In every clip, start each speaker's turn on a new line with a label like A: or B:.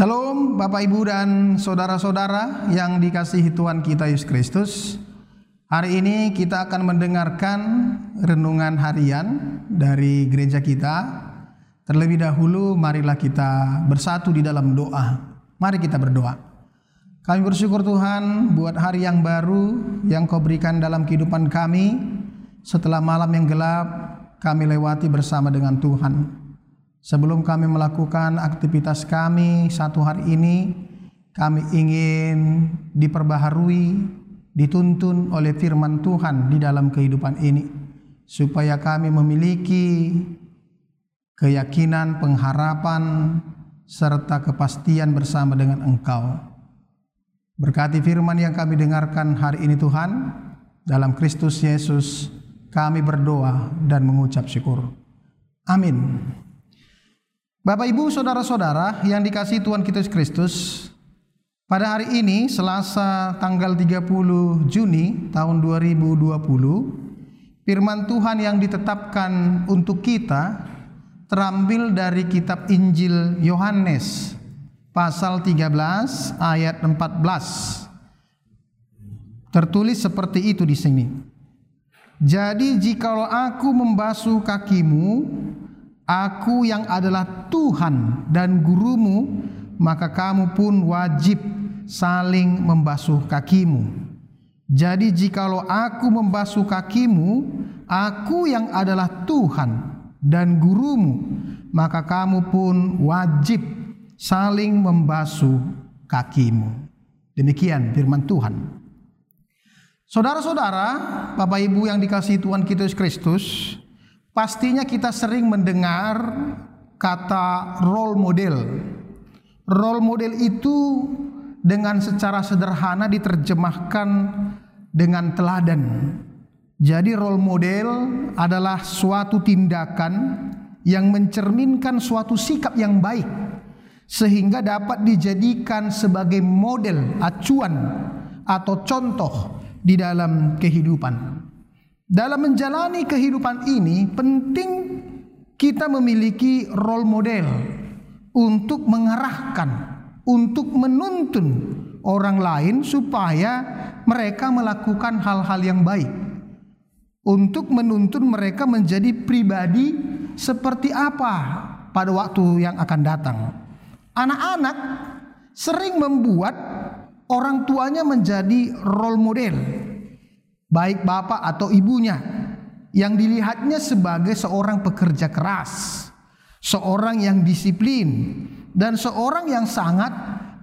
A: Shalom Bapak Ibu dan saudara-saudara yang dikasihi Tuhan kita Yesus Kristus. Hari ini kita akan mendengarkan renungan harian dari gereja kita. Terlebih dahulu marilah kita bersatu di dalam doa. Mari kita berdoa. Kami bersyukur Tuhan buat hari yang baru yang kau berikan dalam kehidupan kami. Setelah malam yang gelap kami lewati bersama dengan Tuhan. Sebelum kami melakukan aktivitas kami satu hari ini, kami ingin diperbaharui, dituntun oleh firman Tuhan di dalam kehidupan ini, supaya kami memiliki keyakinan, pengharapan, serta kepastian bersama dengan Engkau. Berkati firman yang kami dengarkan hari ini Tuhan, dalam Kristus Yesus kami berdoa dan mengucap syukur. Amin. Bapak Ibu saudara-saudara yang dikasih Tuhan kita Kristus, pada hari ini Selasa tanggal 30 Juni tahun 2020, firman Tuhan yang ditetapkan untuk kita terambil dari kitab Injil Yohanes pasal 13 ayat 14. Tertulis seperti itu di sini. Jadi jikalau aku membasuh kakimu, Aku yang adalah Tuhan dan gurumu, maka kamu pun wajib saling membasuh kakimu. Jadi jikalau aku membasuh kakimu, aku yang adalah Tuhan dan gurumu, maka kamu pun wajib saling membasuh kakimu. Demikian firman Tuhan. Saudara-saudara, Bapak Ibu yang dikasih Tuhan kita Yesus Kristus, Pastinya kita sering mendengar kata role model. Role model itu dengan secara sederhana diterjemahkan dengan teladan. Jadi role model adalah suatu tindakan yang mencerminkan suatu sikap yang baik sehingga dapat dijadikan sebagai model acuan atau contoh di dalam kehidupan. Dalam menjalani kehidupan ini penting kita memiliki role model untuk mengarahkan, untuk menuntun orang lain supaya mereka melakukan hal-hal yang baik. Untuk menuntun mereka menjadi pribadi seperti apa pada waktu yang akan datang. Anak-anak sering membuat orang tuanya menjadi role model baik bapak atau ibunya yang dilihatnya sebagai seorang pekerja keras, seorang yang disiplin dan seorang yang sangat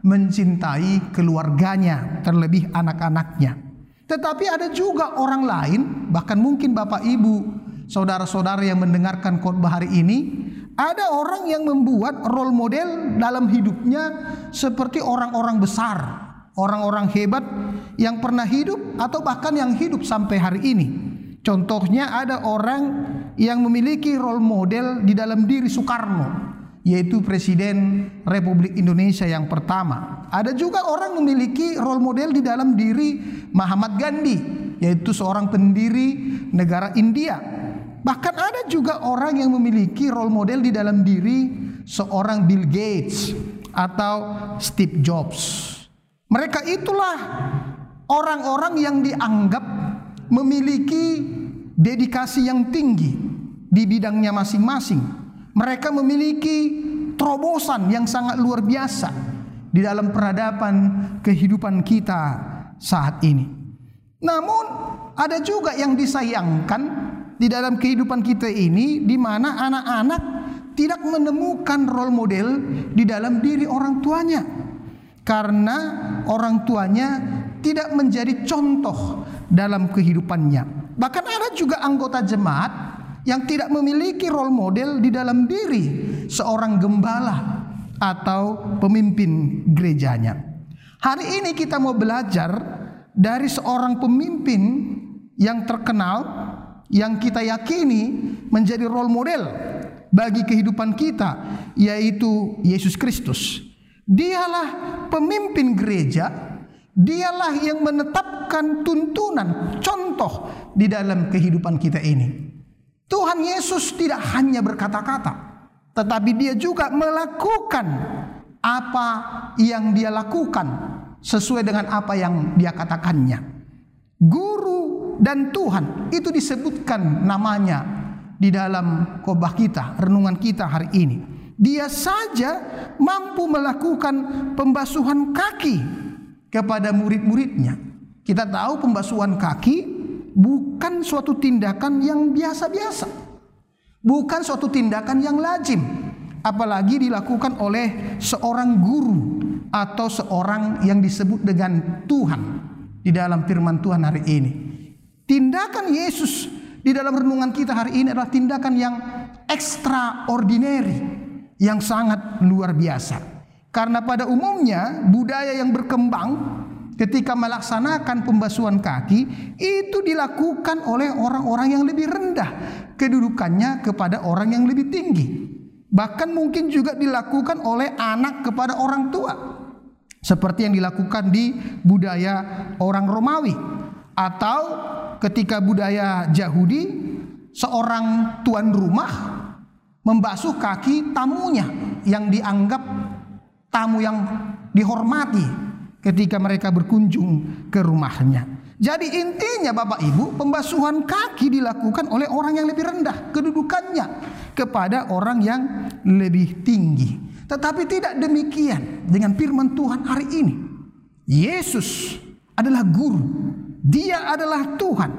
A: mencintai keluarganya, terlebih anak-anaknya. Tetapi ada juga orang lain, bahkan mungkin bapak ibu, saudara-saudara yang mendengarkan khotbah hari ini, ada orang yang membuat role model dalam hidupnya seperti orang-orang besar, orang-orang hebat yang pernah hidup atau bahkan yang hidup sampai hari ini. Contohnya ada orang yang memiliki role model di dalam diri Soekarno, yaitu Presiden Republik Indonesia yang pertama. Ada juga orang memiliki role model di dalam diri Muhammad Gandhi, yaitu seorang pendiri negara India. Bahkan ada juga orang yang memiliki role model di dalam diri seorang Bill Gates atau Steve Jobs. Mereka itulah orang-orang yang dianggap memiliki dedikasi yang tinggi di bidangnya masing-masing. Mereka memiliki terobosan yang sangat luar biasa di dalam peradaban kehidupan kita saat ini. Namun ada juga yang disayangkan di dalam kehidupan kita ini di mana anak-anak tidak menemukan role model di dalam diri orang tuanya karena orang tuanya tidak menjadi contoh dalam kehidupannya. Bahkan ada juga anggota jemaat yang tidak memiliki role model di dalam diri seorang gembala atau pemimpin gerejanya. Hari ini kita mau belajar dari seorang pemimpin yang terkenal yang kita yakini menjadi role model bagi kehidupan kita yaitu Yesus Kristus. Dialah pemimpin gereja, dialah yang menetapkan tuntunan, contoh di dalam kehidupan kita ini. Tuhan Yesus tidak hanya berkata-kata, tetapi dia juga melakukan apa yang dia lakukan sesuai dengan apa yang dia katakannya. Guru dan Tuhan itu disebutkan namanya di dalam khotbah kita, renungan kita hari ini. Dia saja mampu melakukan pembasuhan kaki kepada murid-muridnya. Kita tahu pembasuhan kaki bukan suatu tindakan yang biasa-biasa. Bukan suatu tindakan yang lazim. Apalagi dilakukan oleh seorang guru atau seorang yang disebut dengan Tuhan di dalam firman Tuhan hari ini. Tindakan Yesus di dalam renungan kita hari ini adalah tindakan yang extraordinary, yang sangat luar biasa. Karena pada umumnya budaya yang berkembang ketika melaksanakan pembasuhan kaki itu dilakukan oleh orang-orang yang lebih rendah kedudukannya kepada orang yang lebih tinggi. Bahkan mungkin juga dilakukan oleh anak kepada orang tua. Seperti yang dilakukan di budaya orang Romawi atau ketika budaya Yahudi seorang tuan rumah membasuh kaki tamunya yang dianggap tamu yang dihormati ketika mereka berkunjung ke rumahnya. Jadi intinya Bapak Ibu, pembasuhan kaki dilakukan oleh orang yang lebih rendah kedudukannya kepada orang yang lebih tinggi. Tetapi tidak demikian dengan firman Tuhan hari ini. Yesus adalah guru dia adalah Tuhan.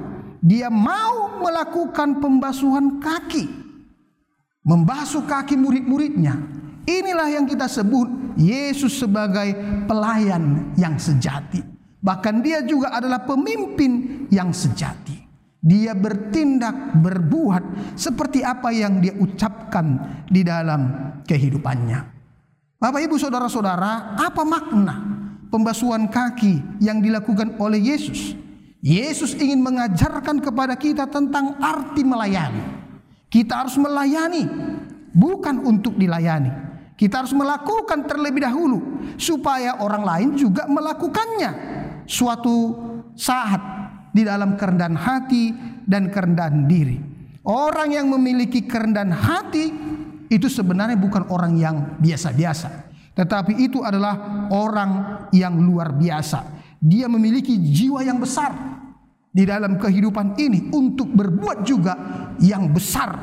A: Dia mau melakukan pembasuhan kaki. Membasuh kaki murid-muridnya. Inilah yang kita sebut Yesus sebagai pelayan yang sejati. Bahkan dia juga adalah pemimpin yang sejati. Dia bertindak, berbuat seperti apa yang dia ucapkan di dalam kehidupannya. Bapak, ibu, saudara-saudara, apa makna pembasuhan kaki yang dilakukan oleh Yesus? Yesus ingin mengajarkan kepada kita tentang arti melayani. Kita harus melayani, bukan untuk dilayani. Kita harus melakukan terlebih dahulu supaya orang lain juga melakukannya. Suatu saat di dalam kerendahan hati dan kerendahan diri. Orang yang memiliki kerendahan hati itu sebenarnya bukan orang yang biasa-biasa, tetapi itu adalah orang yang luar biasa. Dia memiliki jiwa yang besar di dalam kehidupan ini untuk berbuat juga yang besar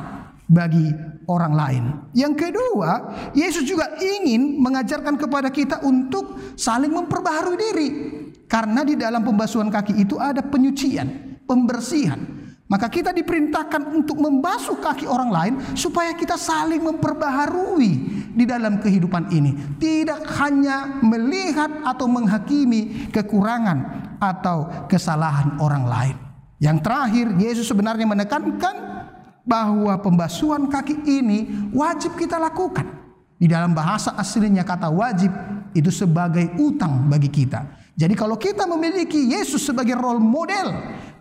A: bagi orang lain. Yang kedua, Yesus juga ingin mengajarkan kepada kita untuk saling memperbaharui diri. Karena di dalam pembasuhan kaki itu ada penyucian, pembersihan. Maka kita diperintahkan untuk membasuh kaki orang lain supaya kita saling memperbaharui di dalam kehidupan ini. Tidak hanya melihat atau menghakimi kekurangan atau kesalahan orang lain. Yang terakhir, Yesus sebenarnya menekankan bahwa pembasuhan kaki ini wajib kita lakukan. Di dalam bahasa aslinya kata wajib itu sebagai utang bagi kita. Jadi kalau kita memiliki Yesus sebagai role model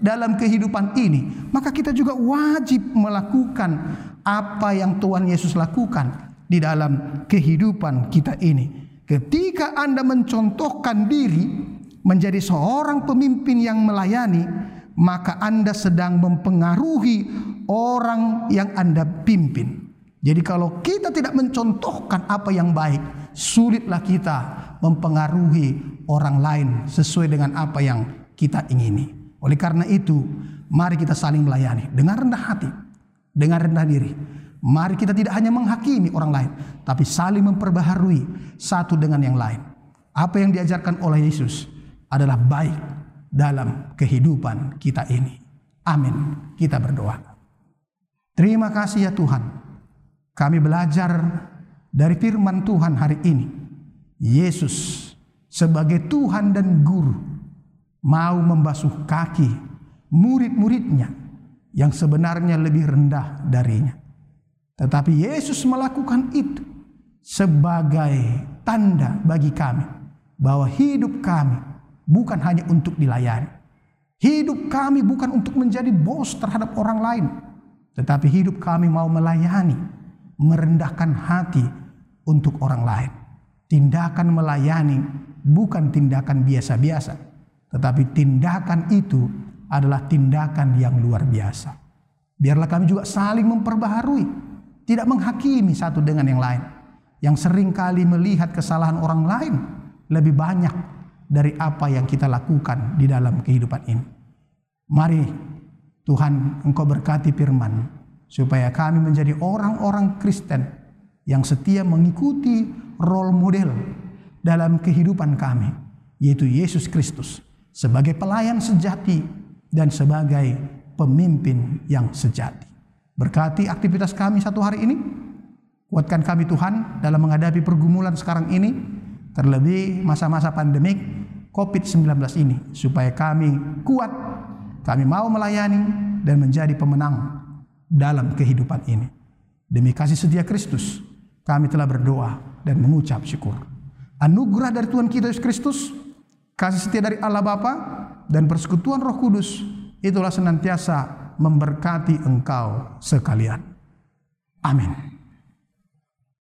A: dalam kehidupan ini, maka kita juga wajib melakukan apa yang Tuhan Yesus lakukan di dalam kehidupan kita ini. Ketika Anda mencontohkan diri menjadi seorang pemimpin yang melayani, maka Anda sedang mempengaruhi orang yang Anda pimpin. Jadi kalau kita tidak mencontohkan apa yang baik, sulitlah kita mempengaruhi orang lain sesuai dengan apa yang kita ingini. Oleh karena itu, mari kita saling melayani dengan rendah hati, dengan rendah diri. Mari kita tidak hanya menghakimi orang lain, tapi saling memperbaharui satu dengan yang lain. Apa yang diajarkan oleh Yesus adalah baik dalam kehidupan kita ini. Amin. Kita berdoa. Terima kasih ya Tuhan. Kami belajar dari firman Tuhan hari ini. Yesus sebagai Tuhan dan Guru mau membasuh kaki murid-muridnya yang sebenarnya lebih rendah darinya. Tetapi Yesus melakukan itu sebagai tanda bagi kami bahwa hidup kami bukan hanya untuk dilayani. Hidup kami bukan untuk menjadi bos terhadap orang lain, tetapi hidup kami mau melayani, merendahkan hati untuk orang lain. Tindakan melayani bukan tindakan biasa-biasa, tetapi tindakan itu adalah tindakan yang luar biasa. Biarlah kami juga saling memperbaharui, tidak menghakimi satu dengan yang lain. yang sering kali melihat kesalahan orang lain lebih banyak dari apa yang kita lakukan di dalam kehidupan ini. Mari Tuhan engkau berkati firman supaya kami menjadi orang-orang Kristen yang setia mengikuti role model dalam kehidupan kami yaitu Yesus Kristus sebagai pelayan sejati dan sebagai pemimpin yang sejati. Berkati aktivitas kami satu hari ini. Kuatkan kami Tuhan dalam menghadapi pergumulan sekarang ini, terlebih masa-masa pandemik COVID-19 ini, supaya kami kuat, kami mau melayani dan menjadi pemenang dalam kehidupan ini. Demi kasih setia Kristus, kami telah berdoa dan mengucap syukur. Anugerah dari Tuhan kita Yesus Kristus, kasih setia dari Allah Bapa dan persekutuan Roh Kudus itulah senantiasa memberkati engkau sekalian. Amin.